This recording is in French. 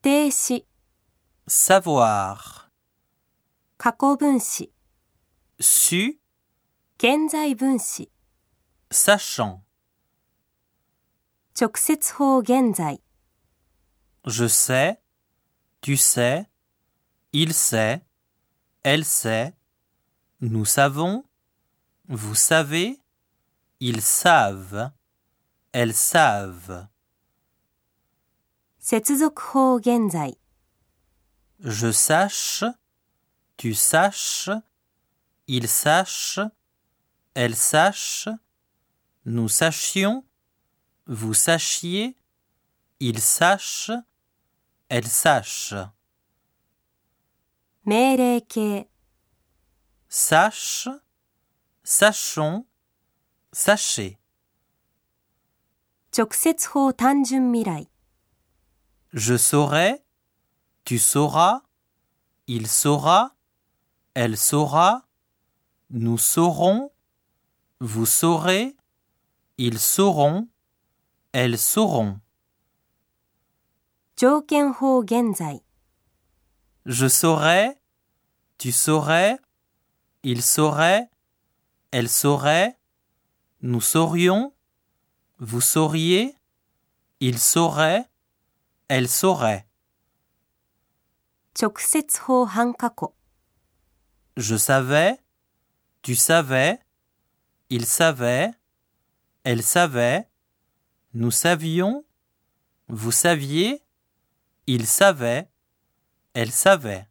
定词、 savoir, 过去分词、 su, 现在分词、 sachant. 直接法现在、 Je sais, tu sais, il sait, elle sait, nous savons, vous savez, ils savent, elles savent. 接続法现在、 Je sache, tu saches, il sache, elle sache, nous sachions, vous sachiez, ils sachent, elles sachent. 命令形、 Sache, sachons, sachez. 直接法単纯未来、 je saurai, tu sauras, il saura, elle saura, nous saurons, vous saurez, ils sauront, elles sauront. Je saurai, tu saurais, il saurait, elle saurait, nous saurions, vous sauriez, il saurait, elle saurait. 直接法半过去、 Je savais, tu savais, il savait, elle savait, nous savions, vous saviez, il savait, elle savait.